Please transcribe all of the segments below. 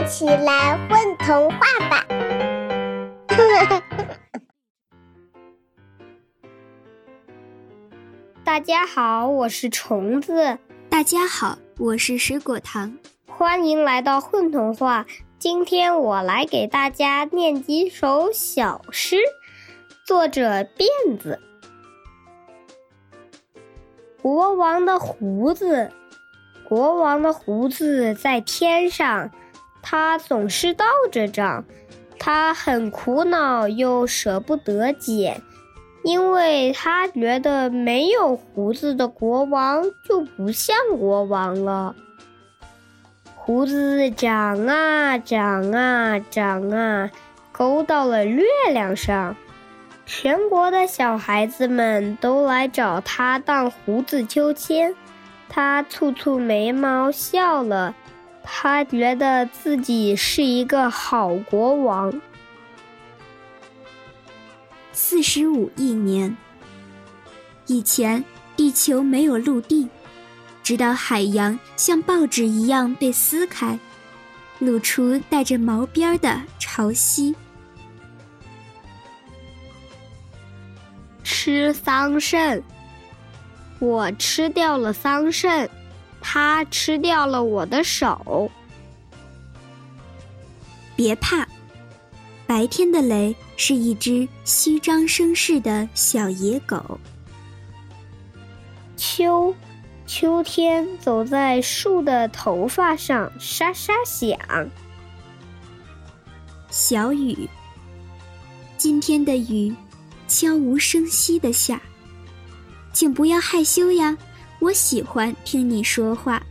一起来混童话吧！大家好，我是虫子。大家好，我是水果糖。欢迎来到混童话。今天我来给大家念几首小诗，作者辫子。国王的胡子，国王的胡子在天上，他总是倒着长，他很苦恼又舍不得剪。因为他觉得没有胡子的国王就不像国王了。胡子长啊长啊长啊，勾到了月亮上。全国的小孩子们都来找他荡胡子秋千，他蹙蹙眉毛笑了。他觉得自己是一个好国王。四十五亿年以前，地球没有陆地，直到海洋像报纸一样被撕开，露出带着毛边的潮汐。吃桑葚，我吃掉了桑葚，它吃掉了我的手。别怕。白天的雷是一只虚张声势的小野狗。秋，秋天走在树的头发上沙沙响。小雨，今天的雨悄无声息的下，请不要害羞呀，我喜欢听你说话。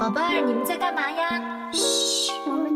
宝贝儿，你们在干嘛呀？嘘，我们在